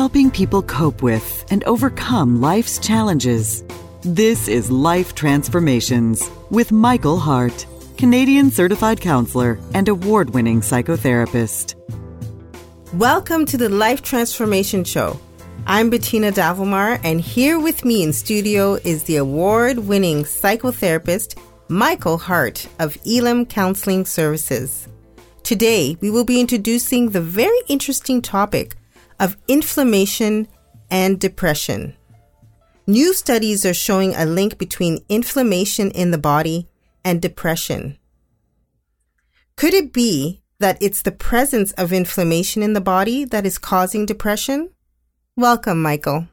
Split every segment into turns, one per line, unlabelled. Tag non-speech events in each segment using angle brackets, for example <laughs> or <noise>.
helping people cope with and overcome life's challenges. This is Life Transformations with Michael Hart, Canadian certified counselor and award winning psychotherapist.
Welcome to the Life Transformation Show. I'm Bettina Davelmar, and here with me in studio is the award winning psychotherapist Michael Hart of Elim Counseling Services. Today, we will be introducing the very interesting topic of inflammation and depression. New studies are showing a link between inflammation in the body and depression. Could it be that it's the presence of inflammation in the body that is causing depression? Welcome, Michael.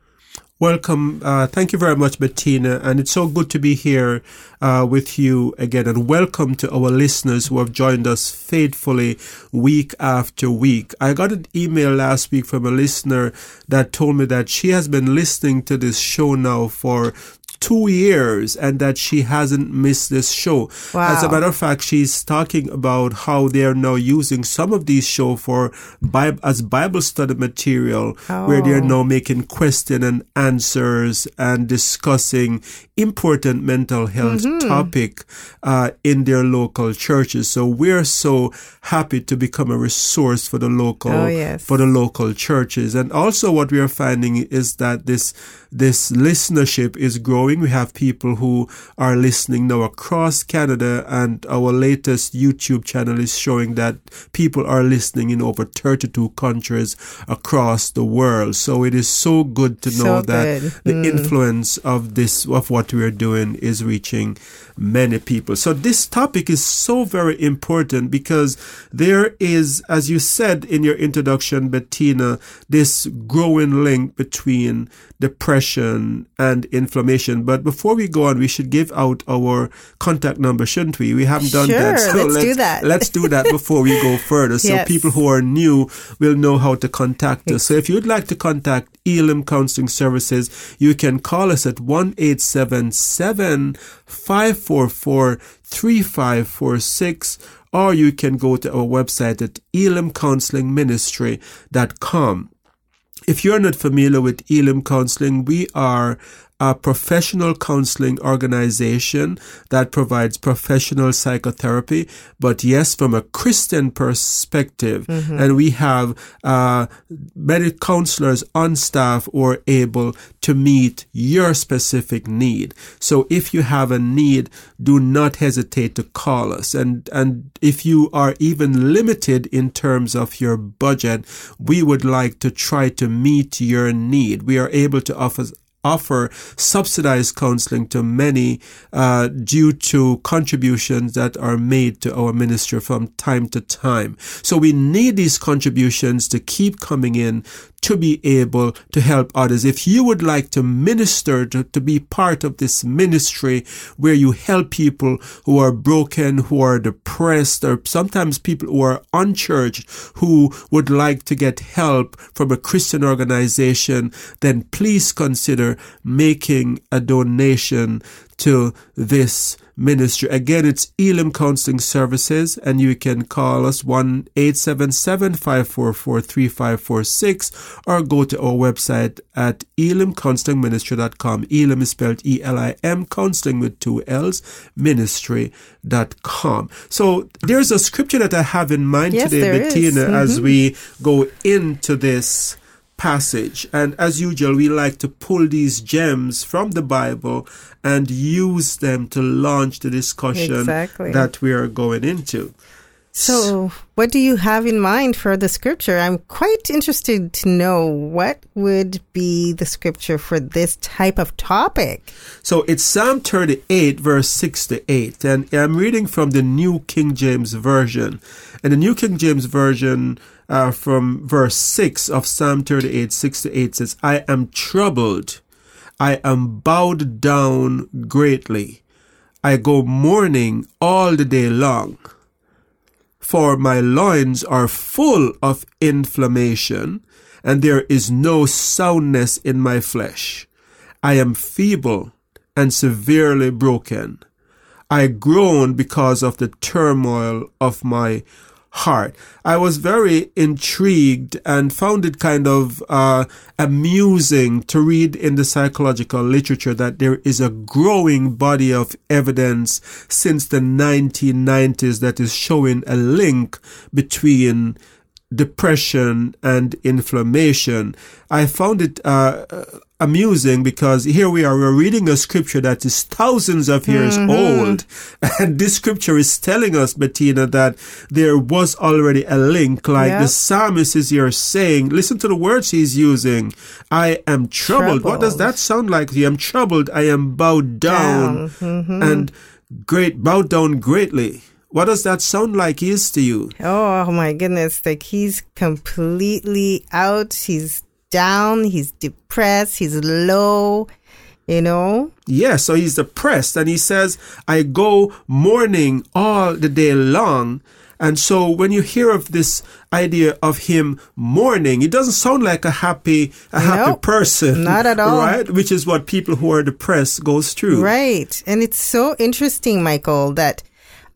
Welcome. Uh, thank you very much, Bettina. And it's so good to be here uh, with you again. And welcome to our listeners who have joined us faithfully week after week. I got an email last week from a listener that told me that she has been listening to this show now for two years and that she hasn't missed this show.
Wow.
As a matter of fact, she's talking about how they are now using some of these show for Bible, as Bible study material
Oh.
where they're now making question and answers and discussing important mental health
Mm-hmm.
topic uh, in their local churches. So we're so happy to become a resource for the local
Oh, yes.
for the local churches. And also what we are finding is that this this listenership is growing. We have people who are listening now across Canada and our latest YouTube channel is showing that people are listening in over 32 countries across the world. So it is so good to know
So
that
good.
the
Mm.
influence of this of what we are doing is reaching many people. So this topic is so very important because there is, as you said in your introduction, Bettina, this growing link between depression and inflammation. But before we go on, we should give out our contact number, shouldn't we? We haven't done that.
Sure, let's do that.
Let's do that before we go <laughs> further. So
Yes.
people who are new will know how to contact us. So if you'd like to contact Elim Counseling Services, you can call us at 1 544 3546 or you can go to our website at elimcounselingministry.com. If you're not familiar with Elim Counseling, we are a professional counseling organization that provides professional psychotherapy, but yes, from a Christian perspective. And we have uh, many counselors on staff who are able to meet your specific need. So if you have a need, do not hesitate to call us. And, and if you are even limited in terms of your budget, we would like to try to meet your need. We are able to offer offer subsidized counseling to many uh, due to contributions that are made to our ministry from time to time. So we need these contributions to keep coming in to be able to help others. If you would like to minister, to, to be part of this ministry where you help people who are broken, who are depressed, or sometimes people who are unchurched, who would like to get help from a Christian organization, then please consider making a donation to this ministry. Again, it's Elim Counseling Services, and you can call us 1 877 544 3546 or go to our website at elimcounselingministry.com. Elim is spelled E L I M, counseling with two L's, ministry.com. So there's a scripture that I have in mind
Yes,
today. Bettina, as
Mhm.
we go into this passage. And as usual, we like to pull these gems from the Bible and use them to launch the discussion
Exactly.
that we are going into.
So, what do you have in mind for the scripture? I'm quite interested to know what would be the scripture for this type of topic.
So it's Psalm 38, verse 6 to 8. And I'm reading from the New King James Version. And the New King James Version, uh, from verse 6 of Psalm 38, 6 to 8 says, I am troubled. I am bowed down greatly. I go mourning all the day long. For my loins are full of inflammation, and there is no soundness in my flesh. I am feeble and severely broken. I groan because of the turmoil of my heart. I was very intrigued and found it kind of uh, amusing to read in the psychological literature that there is a growing body of evidence since the 1990s that is showing a link between depression and inflammation. I found it uh, amusing because here we are, we're reading a scripture that is thousands of years mm-hmm. old. <laughs> And this scripture is telling us, Bettina, that there was already a link, like the psalmist is here saying, listen to the words he's using. I am troubled. troubled. What does that sound like? I am troubled. I am bowed down, down. Mm-hmm. and great, bowed down greatly. What does that sound like is to you?
Oh my goodness. Like he's completely out. He's down. He's depressed. He's low, you know?
Yeah. So he's depressed and he says, I go mourning all the day long. And so when you hear of this idea of him mourning, it doesn't sound like a happy, a happy nope, person. <laughs>
Not at all.
Right? Which is what people who are depressed goes through.
Right. And it's so interesting, Michael, that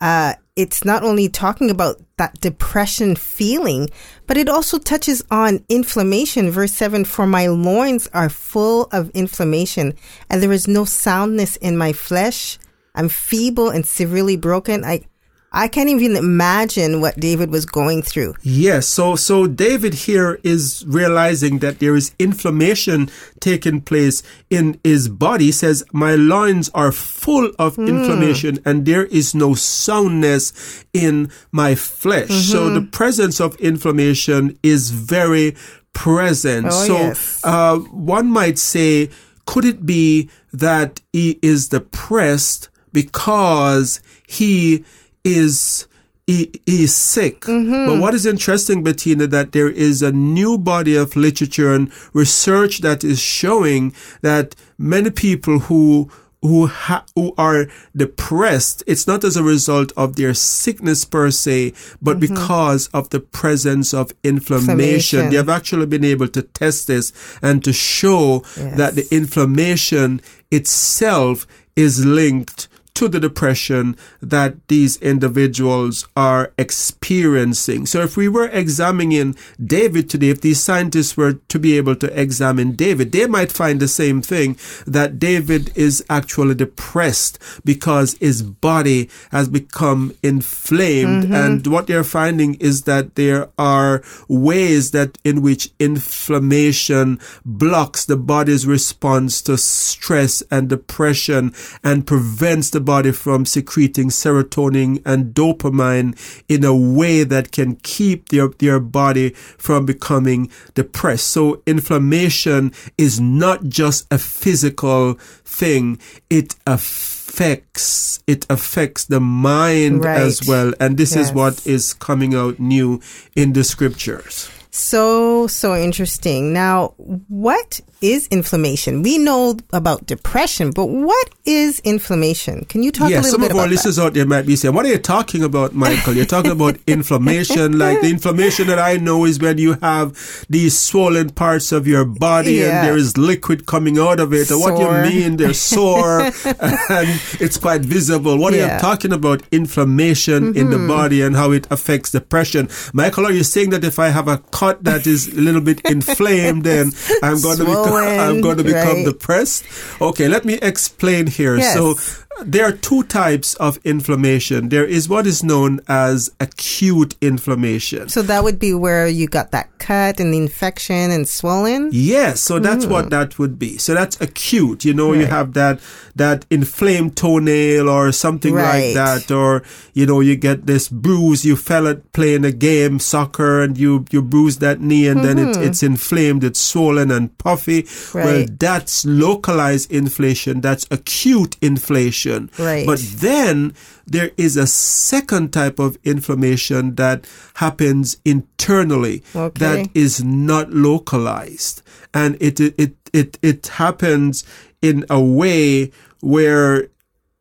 uh, it's not only talking about that depression feeling, but it also touches on inflammation. Verse 7 For my loins are full of inflammation, and there is no soundness in my flesh. I'm feeble and severely broken. I, I can't even imagine what David was going through.
Yes, so so David here is realizing that there is inflammation taking place in his body. He says, "My loins are full of mm. inflammation, and there is no soundness in my flesh." Mm-hmm. So the presence of inflammation is very present.
Oh,
so
yes.
uh, one might say, could it be that he is depressed because he is he, is sick. Mm-hmm. But what is interesting, Bettina, that there is a new body of literature and research that is showing that many people who who ha- who are depressed, it's not as a result of their sickness per se, but mm-hmm. because of the presence of inflammation. inflammation. They have actually been able to test this and to show yes. that the inflammation itself is linked to the depression that these individuals are experiencing. So if we were examining David today, if these scientists were to be able to examine David, they might find the same thing that David is actually depressed because his body has become inflamed. Mm-hmm. And what they're finding is that there are ways that in which inflammation blocks the body's response to stress and depression and prevents the body from secreting serotonin and dopamine in a way that can keep their, their body from becoming depressed. So inflammation is not just a physical thing. It affects, it affects the mind right. as well. And this yes. is what is coming out new in the scriptures.
So, so interesting. Now, what is inflammation? We know about depression, but what is inflammation? Can you talk
yeah,
a little
bit
about
some of our listeners out there might be saying, what are you talking about, Michael? You're talking about <laughs> inflammation. Like the inflammation that I know is when you have these swollen parts of your body yeah. and there is liquid coming out of it. Sore. What you mean, they're sore <laughs> and it's quite visible. What yeah. are you talking about? Inflammation mm-hmm. in the mm-hmm. body and how it affects depression. Michael, are you saying that if I have a cut that is a little bit <laughs> inflamed, then I'm going to become I'm going to become right. depressed. Okay, let me explain here.
Yes.
So there are two types of inflammation. There is what is known as acute inflammation.
So that would be where you got that cut and the infection and swollen?
Yes, so that's mm. what that would be. So that's acute. You know, right. you have that that inflamed toenail or something right. like that or you know, you get this bruise you fell at playing a game, soccer and you you bruise that knee and mm-hmm. then it, mm-hmm. it's inflamed, it's swollen and puffy. Right. Well, that's localized inflation, that's acute inflation inflammation.
Right.
But then there is a second type of inflammation that happens internally
okay.
that is not localized. And it, it, it, it, it happens in a way where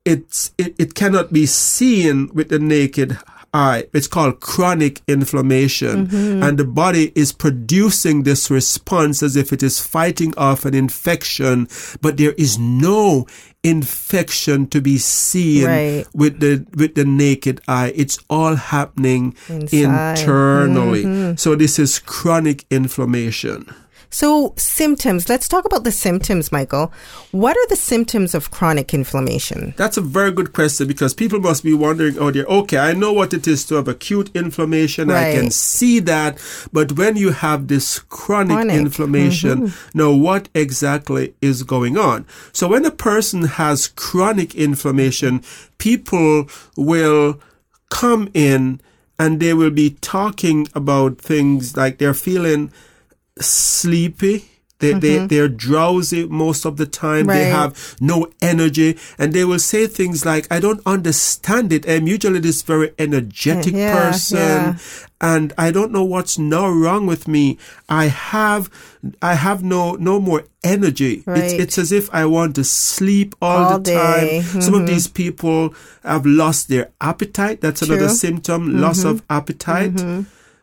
it's, it, it cannot be seen with the naked uh, it's called chronic inflammation.
Mm-hmm.
And the body is producing this response as if it is fighting off an infection, but there is no infection to be seen
Right.
with the with the naked eye. It's all happening
Inside.
internally. So this is chronic inflammation.
So, symptoms. Let's talk about the symptoms, Michael. What are the symptoms of chronic inflammation?
That's a very good question because people must be wondering, oh dear, okay, I know what it is to have acute inflammation. I can see that. But when you have this chronic,
Chronic. Mm-hmm.
inflammation, now what exactly is going on? So when a person has chronic inflammation, people will come in and they will be talking about things like they're feeling sleepy. They, they, they're drowsy most of the time. They
Mm-hmm.
Have no energy and they will say things like, I don't understand it. I'm usually this very energetic
Yeah,
person
yeah.
and I don't know what's now wrong with me. I have, I have no, no more energy. It's,
Right.
it's as if I want to sleep all,
All
the time. Some of these people have lost their appetite. That's another
True. Mm-hmm.
symptom, loss of appetite.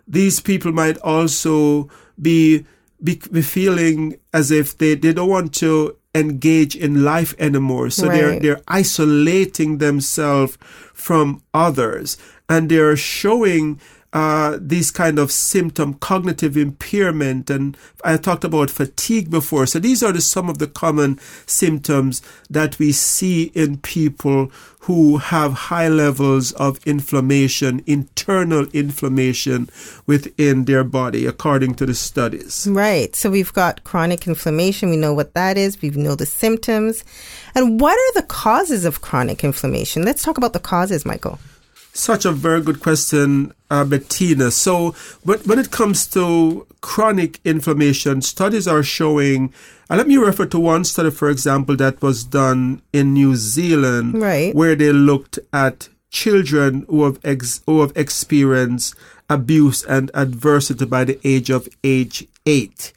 These people might also be, be, be feeling as if they, they don't want to engage in life anymore. So they're, they're isolating themselves from others and they're showing uh, these kind of symptom, cognitive impairment, and I talked about fatigue before. So these are the, some of the common symptoms that we see in people who have high levels of inflammation, internal inflammation within their body, according to the studies.
Right. So we've got chronic inflammation. We know what that is. We know the symptoms. And what are the causes of chronic inflammation? Let's talk about the causes, Michael.
Such a very good question, uh, Bettina. So, when, when it comes to chronic inflammation, studies are showing. Uh, let me refer to one study, for example, that was done in New Zealand,
Right.
where they looked at children who have ex- who have experienced abuse and adversity by the age of age 8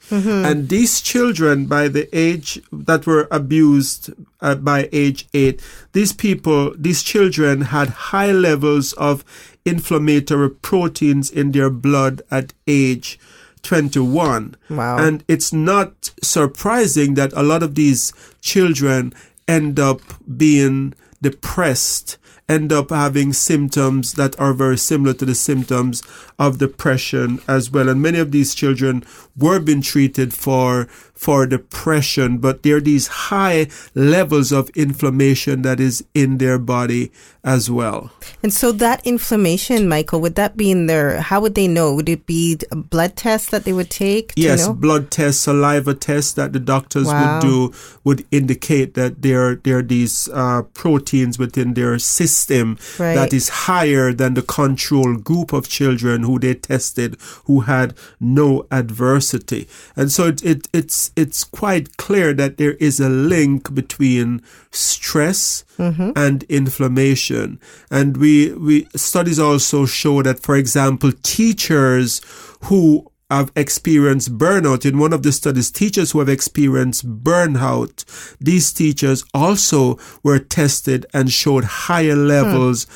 and these children by the age that were abused uh, by age eight these people these children had high levels of inflammatory proteins in their blood at age 21
Wow.
and it's not surprising that a lot of these children end up being depressed, end up having symptoms that are very similar to the symptoms of depression as well. And many of these children were being treated for for depression, but there are these high levels of inflammation that is in their body as well.
And so that inflammation, Michael, would that be in their, how would they know? Would it be a blood test that they would take?
Yes,
know?
blood tests, saliva tests that the doctors
Wow.
would do would indicate that there there are these uh, proteins within their system
Right.
that is higher than the control group of children who they tested who had no adversity, and so it, it it's it's quite clear that there is a link between stress mm-hmm. and inflammation, and we we studies also show that, for example, teachers who have experienced burnout. In one of the studies, teachers who have experienced burnout, these teachers also were tested and showed higher hmm. levels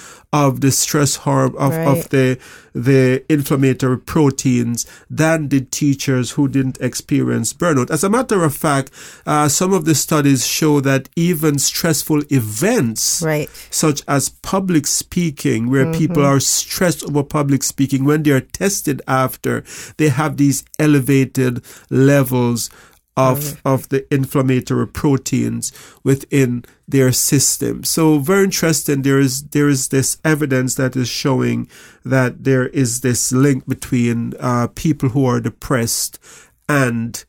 of the stress hormone of,
Right.
of the the inflammatory proteins than did teachers who didn't experience burnout. As a matter of fact, uh, some of the studies show that even stressful events
Right.
such as public speaking, where people are stressed over public speaking, when they are tested after, they have these elevated levels of, of the inflammatory proteins within their system. So very interesting. There is, there is this evidence that is showing that there is this link between, uh, people who are depressed and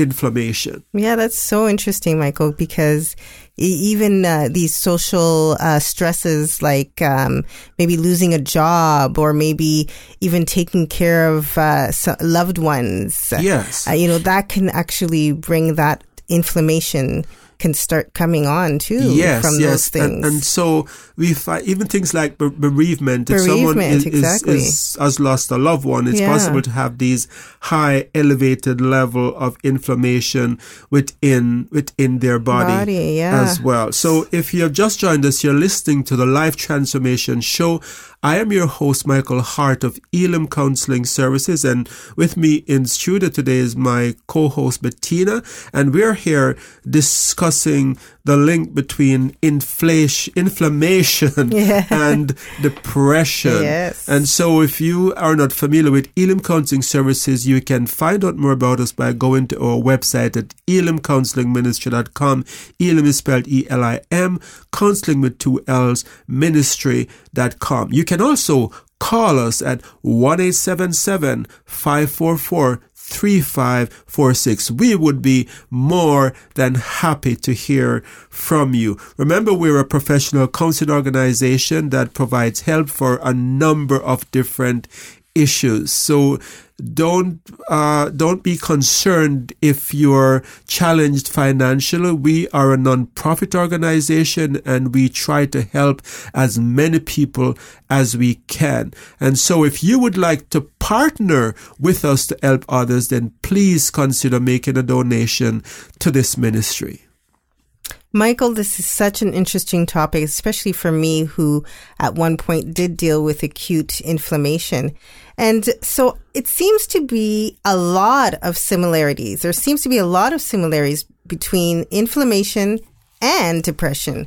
inflammation.
Yeah, that's so interesting, Michael, because even uh, these social uh, stresses, like um, maybe losing a job or maybe even taking care of uh, loved ones,
Yes.
uh, you know, that can actually bring that inflammation can start coming on too
yes,
from
yes.
those things.
And, and so we find even things like be- bereavement. If someone
Bereavement,
is,
exactly.
is, is, has lost a loved one, it's
Yeah.
possible to have these high elevated level of inflammation within within their body,
Body, yeah.
as well. So if you have just joined us, you're listening to the Life Transformation Show. I am your host, Michael Hart of Elim Counseling Services, and with me in studio today is my co-host Bettina, and we're here discussing the link between inflation, inflammation <laughs>
Yeah.
and depression.
Yes.
And so if you are not familiar with Elim Counseling Services, you can find out more about us by going to our website at elimcounselingministry.com. Elim is spelled E-L-I-M, counseling with two L's, ministry.com. You can also call us at 1-877-544 3546. We would be more than happy to hear from you. Remember, we're a professional counseling organization that provides help for a number of different issues. So don't uh, don't be concerned if you're challenged financially. We are a non-profit organization and we try to help as many people as we can. And so if you would like to partner with us to help others, then please consider making a donation to this ministry.
Michael, this is such an interesting topic, especially for me who at one point did deal with acute inflammation. And so it seems to be a lot of similarities. There seems to be a lot of similarities between inflammation and depression.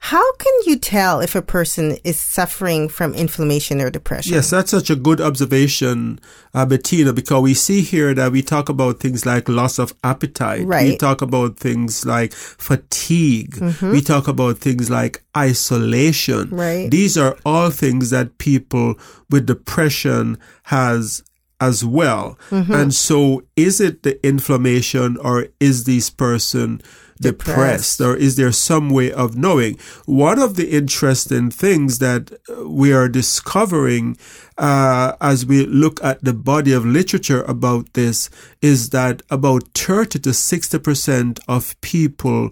How can you tell if a person is suffering from inflammation or depression?
Yes, that's such a good observation, uh, Bettina, because we see here that we talk about things like loss of appetite.
Right.
We talk about things like fatigue. We talk about things like isolation.
Right.
These are all things that people with depression has as well. And so is it the inflammation or is this person depressed,
Depressed.
or is there some way of knowing? One of the interesting things that uh, we are discovering uh, as we look at the body of literature about this is that about 30 to 60 percent of people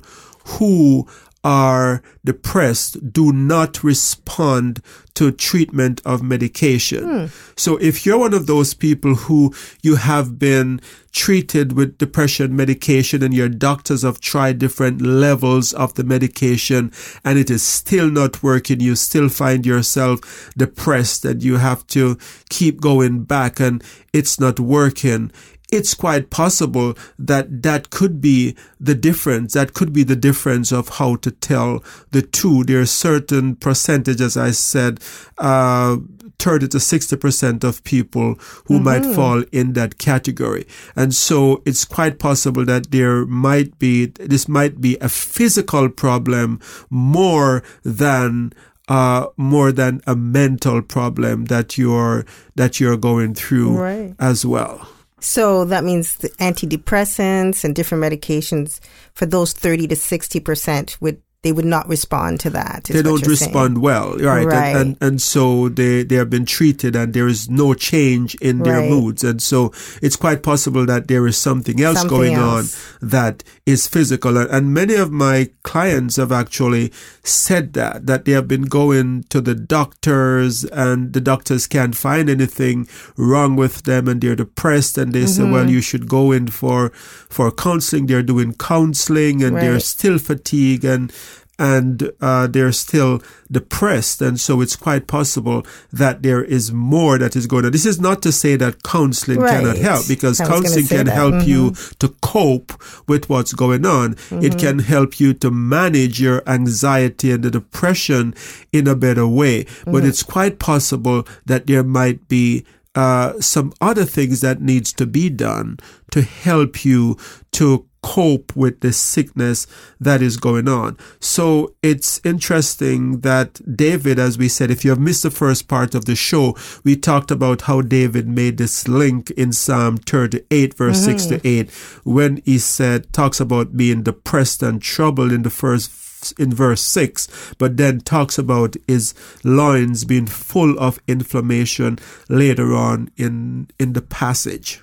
who are depressed do not respond to treatment of medication. Hmm. So if you're one of those people who you have been treated with depression medication and your doctors have tried different levels of the medication and it is still not working, you still find yourself depressed and you have to keep going back and it's not working it's quite possible that that could be the difference. That could be the difference of how to tell the two. There are certain percentages, as I said, uh, 30 to 60% of people who might fall in that category. And so it's quite possible that there might be, this might be a physical problem more than uh, more than a mental problem that you're that you're going through
Right.
as well.
So that means the antidepressants and different medications for those 30 to 60% would they would not respond to that.
they don't
you're saying.
respond well, right?
Right.
And, and and so they they have been treated, and there is no change in their
Right.
moods, and so it's quite possible that there is something else
Something
going
else.
on that is physical. And, and many of my clients have actually said that that they have been going to the doctors, and the doctors can't find anything wrong with them, and they're depressed, and they say,
Mm-hmm.
well, you should go in for for counseling. They're doing counseling, and they're still fatigued and and uh, they're still depressed. And so it's quite possible that there is more that is going on. This is not to say that counseling
Right.
cannot help because
I was gonna
counseling can
that. Mm-hmm.
help you to cope with what's going on. It can help you to manage your anxiety and the depression in a better way. But
Mm-hmm.
it's quite possible that there might be uh, some other things that needs to be done to help you to cope with the sickness that is going on. So it's interesting that David, as we said, if you have missed the first part of the show, we talked about how David made this link in Psalm 38, verse 6 to mm-hmm. 8, when he said, talks about being depressed and troubled in the first in verse 6, but then talks about his loins being full of inflammation later on in, in the passage.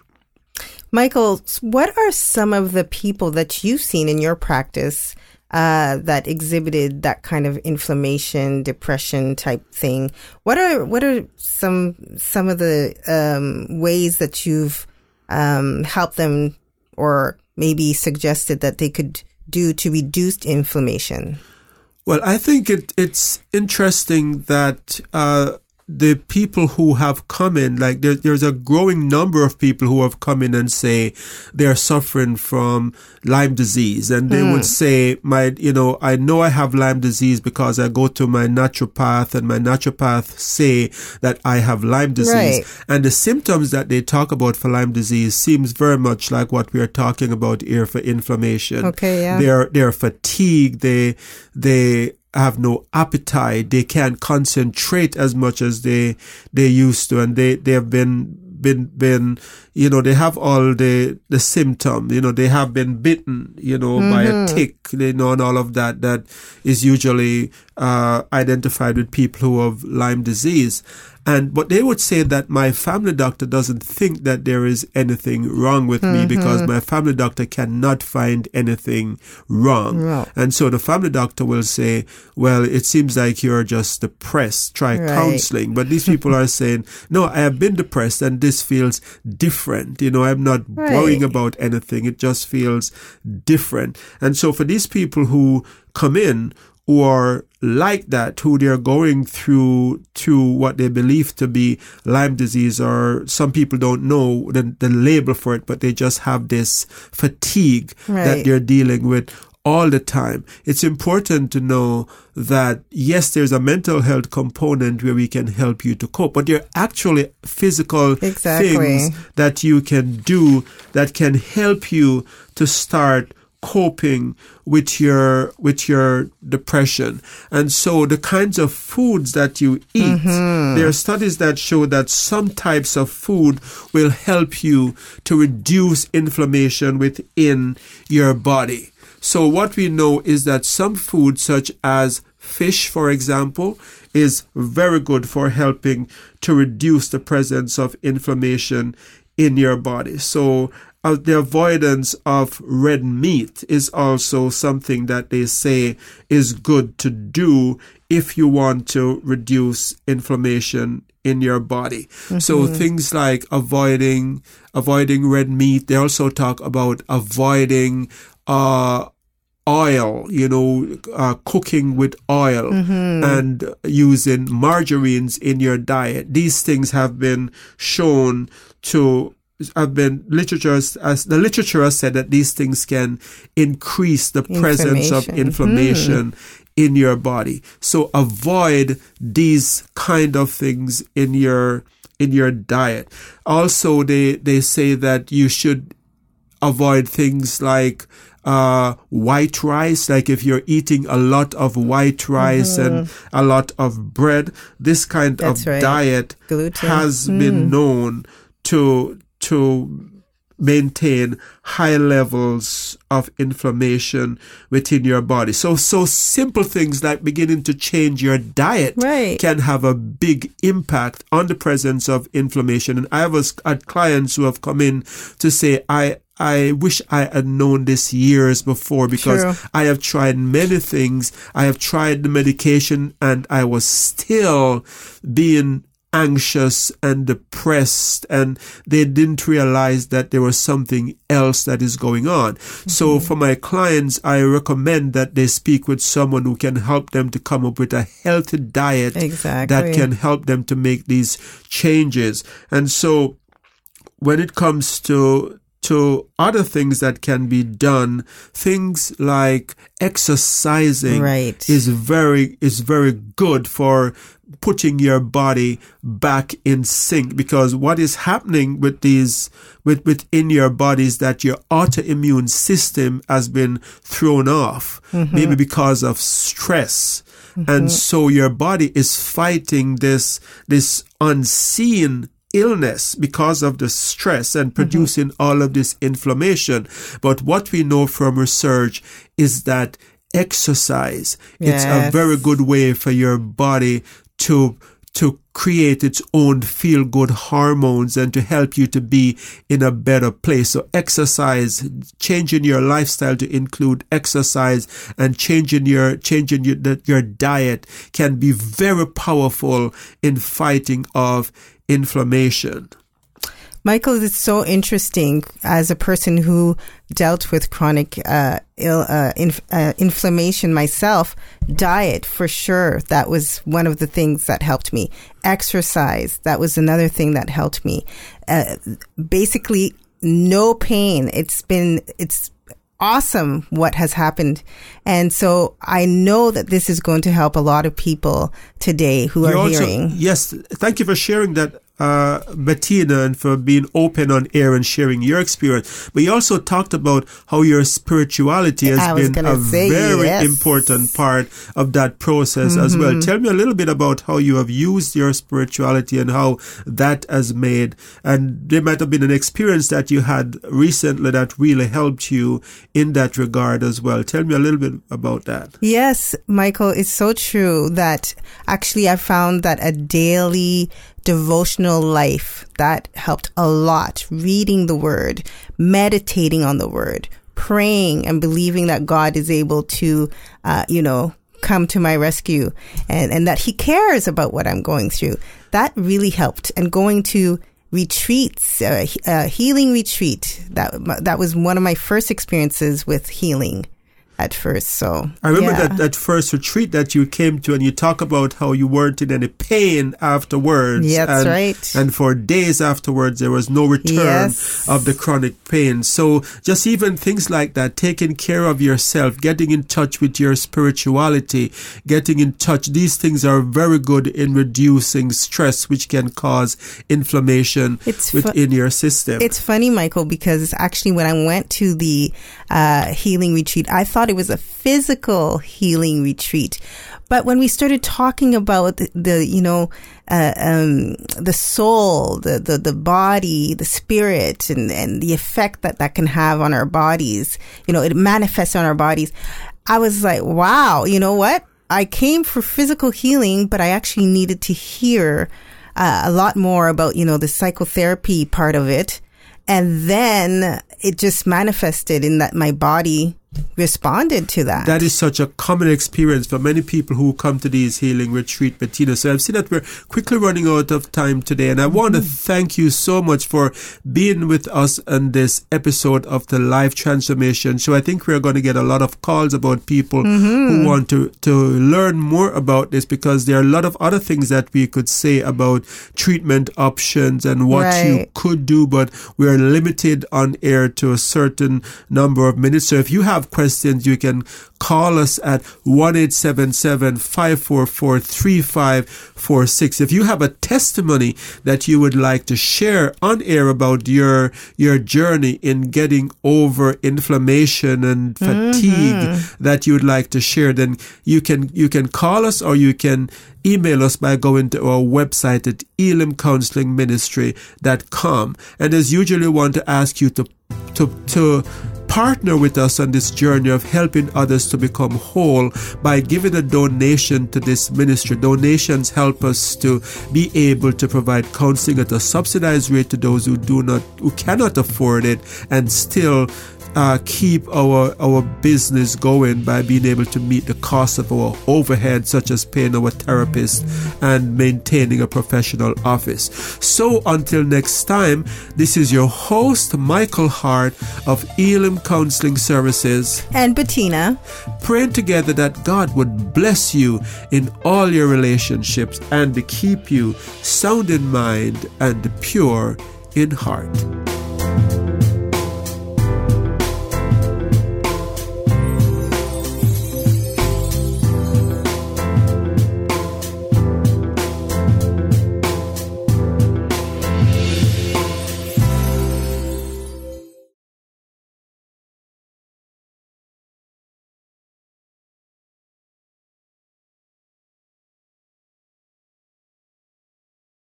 Michael, what are some of the people that you've seen in your practice uh, that exhibited that kind of inflammation, depression type thing. What are what are some some of the um, ways that you've um, helped them, or maybe suggested that they could do to reduce inflammation?
Well, I think it, it's interesting that uh, the people who have come in, like there, there's a growing number of people who have come in and say they're suffering from Lyme disease. And they would hmm. say, my, you know, I know I have Lyme disease because I go to my naturopath and my naturopath say that I have Lyme disease.
Right.
And the symptoms that they talk about for Lyme disease seems very much like what we are talking about here for inflammation.
Okay, yeah.
They're, they're fatigued. They, they, have no appetite. They can't concentrate as much as they they used to, and they they have been been been you know they have all the the symptom. You know they have been bitten. You know by a tick. You know and all of that that is usually uh, identified with people who have Lyme disease. And but they would say that my family doctor doesn't think that there is anything wrong with me because mm-hmm. my family doctor cannot find anything wrong.
Right.
And so the family doctor will say, well, it seems like you're just depressed. Try
Right.
counseling. But these <laughs> people are saying, no, I have been depressed and this feels different. You know, I'm not worrying about anything. It just feels different. And so for these people who come in who are like that, who they're going through to what they believe to be Lyme disease, or some people don't know the, the label for it, but they just have this fatigue that they're dealing with all the time. It's important to know that yes, there's a mental health component where we can help you to cope, but there are actually physical
Exactly.
things that you can do that can help you to start coping with your with your depression. And so the kinds of foods that you eat mm-hmm. there are studies that show that some types of food will help you to reduce inflammation within your body. So what we know is that some foods such as fish for example is very good for helping to reduce the presence of inflammation in your body. So uh, the avoidance of red meat is also something that they say is good to do if you want to reduce inflammation in your body. So things like avoiding avoiding red meat. They also talk about avoiding uh oil, you know, uh, cooking with oil and using margarines in your diet. These things have been shown to have been literature as the literature has said that these things can increase the presence of
Inflammation.
inflammation in your body. So avoid these kind of things in your in your diet. Also they they say that you should avoid things like uh, white rice, like if you're eating a lot of white rice and a lot of bread, this kind
Mm-hmm. That's
of
right.
diet
Gluten.
has
Hmm.
been known to to maintain high levels of inflammation within your body. So so simple things like beginning to change your diet
Right.
can have a big impact on the presence of inflammation. And I have had clients who have come in to say, I, I wish I had known this years before because
True.
I have tried many things. I have tried the medication and I was still being anxious and depressed and they didn't realize that there was something else that is going on. So mm-hmm. for my clients, I recommend that they speak with someone who can help them to come up with a healthy diet
Exactly.
that can help them to make these changes. And so when it comes to to other things that can be done, things like exercising
Right.
is very is very good for putting your body back in sync because what is happening with these with within your body is that your autoimmune system has been thrown off mm-hmm. maybe because of stress. And mm-hmm. so your body is fighting this this unseen illness because of the stress and mm-hmm. producing all of this inflammation. But what we know from research is that exercise, it's a very good way for your body to to create its own feel good hormones and to help you to be in a better place. So exercise, changing your lifestyle to include exercise and changing your, changing your, your diet can be very powerful in fighting off inflammation.
Michael, it's so interesting as a person who dealt with chronic uh, Ill, uh, inf- uh, inflammation myself. Diet, for sure, that was one of the things that helped me. Exercise, that was another thing that helped me. Uh, basically, no pain. It's been it's awesome what has happened. And so I know that this is going to help a lot of people today who are also, hearing.
Yes, thank you for sharing that uh, Bettina and for being open on air and sharing your experience. But you also talked about how your spirituality has been a very
yes.
important part of that process mm-hmm. as well. Mm-hmm. Tell me a little bit about how you have used your spirituality and how that has made, and there might have been an experience that you had recently that really helped you in that regard as well. Tell me a little bit about that.
Yes, Michael, it's so true that actually I found that a daily devotional life. That helped a lot. Reading the word, meditating on the word, praying and believing that God is able to, uh, you know, come to my rescue and, and that he cares about what I'm going through. That really helped. And going to retreats, uh, uh, healing retreat. That, that was one of my first experiences with healing at first. So
I remember
yeah.
that, that first retreat that you came to, and you talk about how you weren't in any pain afterwards.
Yeah, that's
and,
right.
And for days afterwards, there was no return
yes.
of the chronic pain. So just even things like that, taking care of yourself, getting in touch with your spirituality, getting in touch. These things are very good in reducing stress, which can cause inflammation it's within fu- your system.
It's funny, Michael, because actually when I went to the uh, healing retreat, I thought thought it was a physical healing retreat. But when we started talking about the, the you know, uh, um, the soul, the, the, the body, the spirit, and, and the effect that that can have on our bodies, you know, it manifests on our bodies. I was like, wow, you know what? I came for physical healing, but I actually needed to hear uh, a lot more about, you know, the psychotherapy part of it. And then it just manifested in that my body responded to that.
That is such a common experience for many people who come to these healing retreat, Bettina. So I've seen that we're quickly running out of time today, and I mm-hmm. want to thank you so much for being with us on this episode of the Life Transformation Show. I think we're going to get a lot of calls about people mm-hmm. who want to, to learn more about this because there are a lot of other things that we could say about treatment options and what right. you could do, but we're limited on air to a certain number of minutes. So if you have have questions, you can call us at 1-877-544-3546. If you have a testimony that you would like to share on air about your, your journey in getting over inflammation and fatigue mm-hmm. that you'd like to share, then you can, you can call us or you can email us by going to our website at elimcounselingministry.com. And as usually want to ask you to, to, to partner with us on this journey of helping others to become whole by giving a donation to this ministry. Donations help us to be able to provide counseling at a subsidized rate to those who do not, who cannot afford it and still uh, keep our our business going by being able to meet the cost of our overhead, such as paying our therapist and maintaining a professional office. So until next time, this is your host Michael Hart of Elim Counseling Services
and Bettina,
praying together that God would bless you in all your relationships and to keep you sound in mind and pure in heart.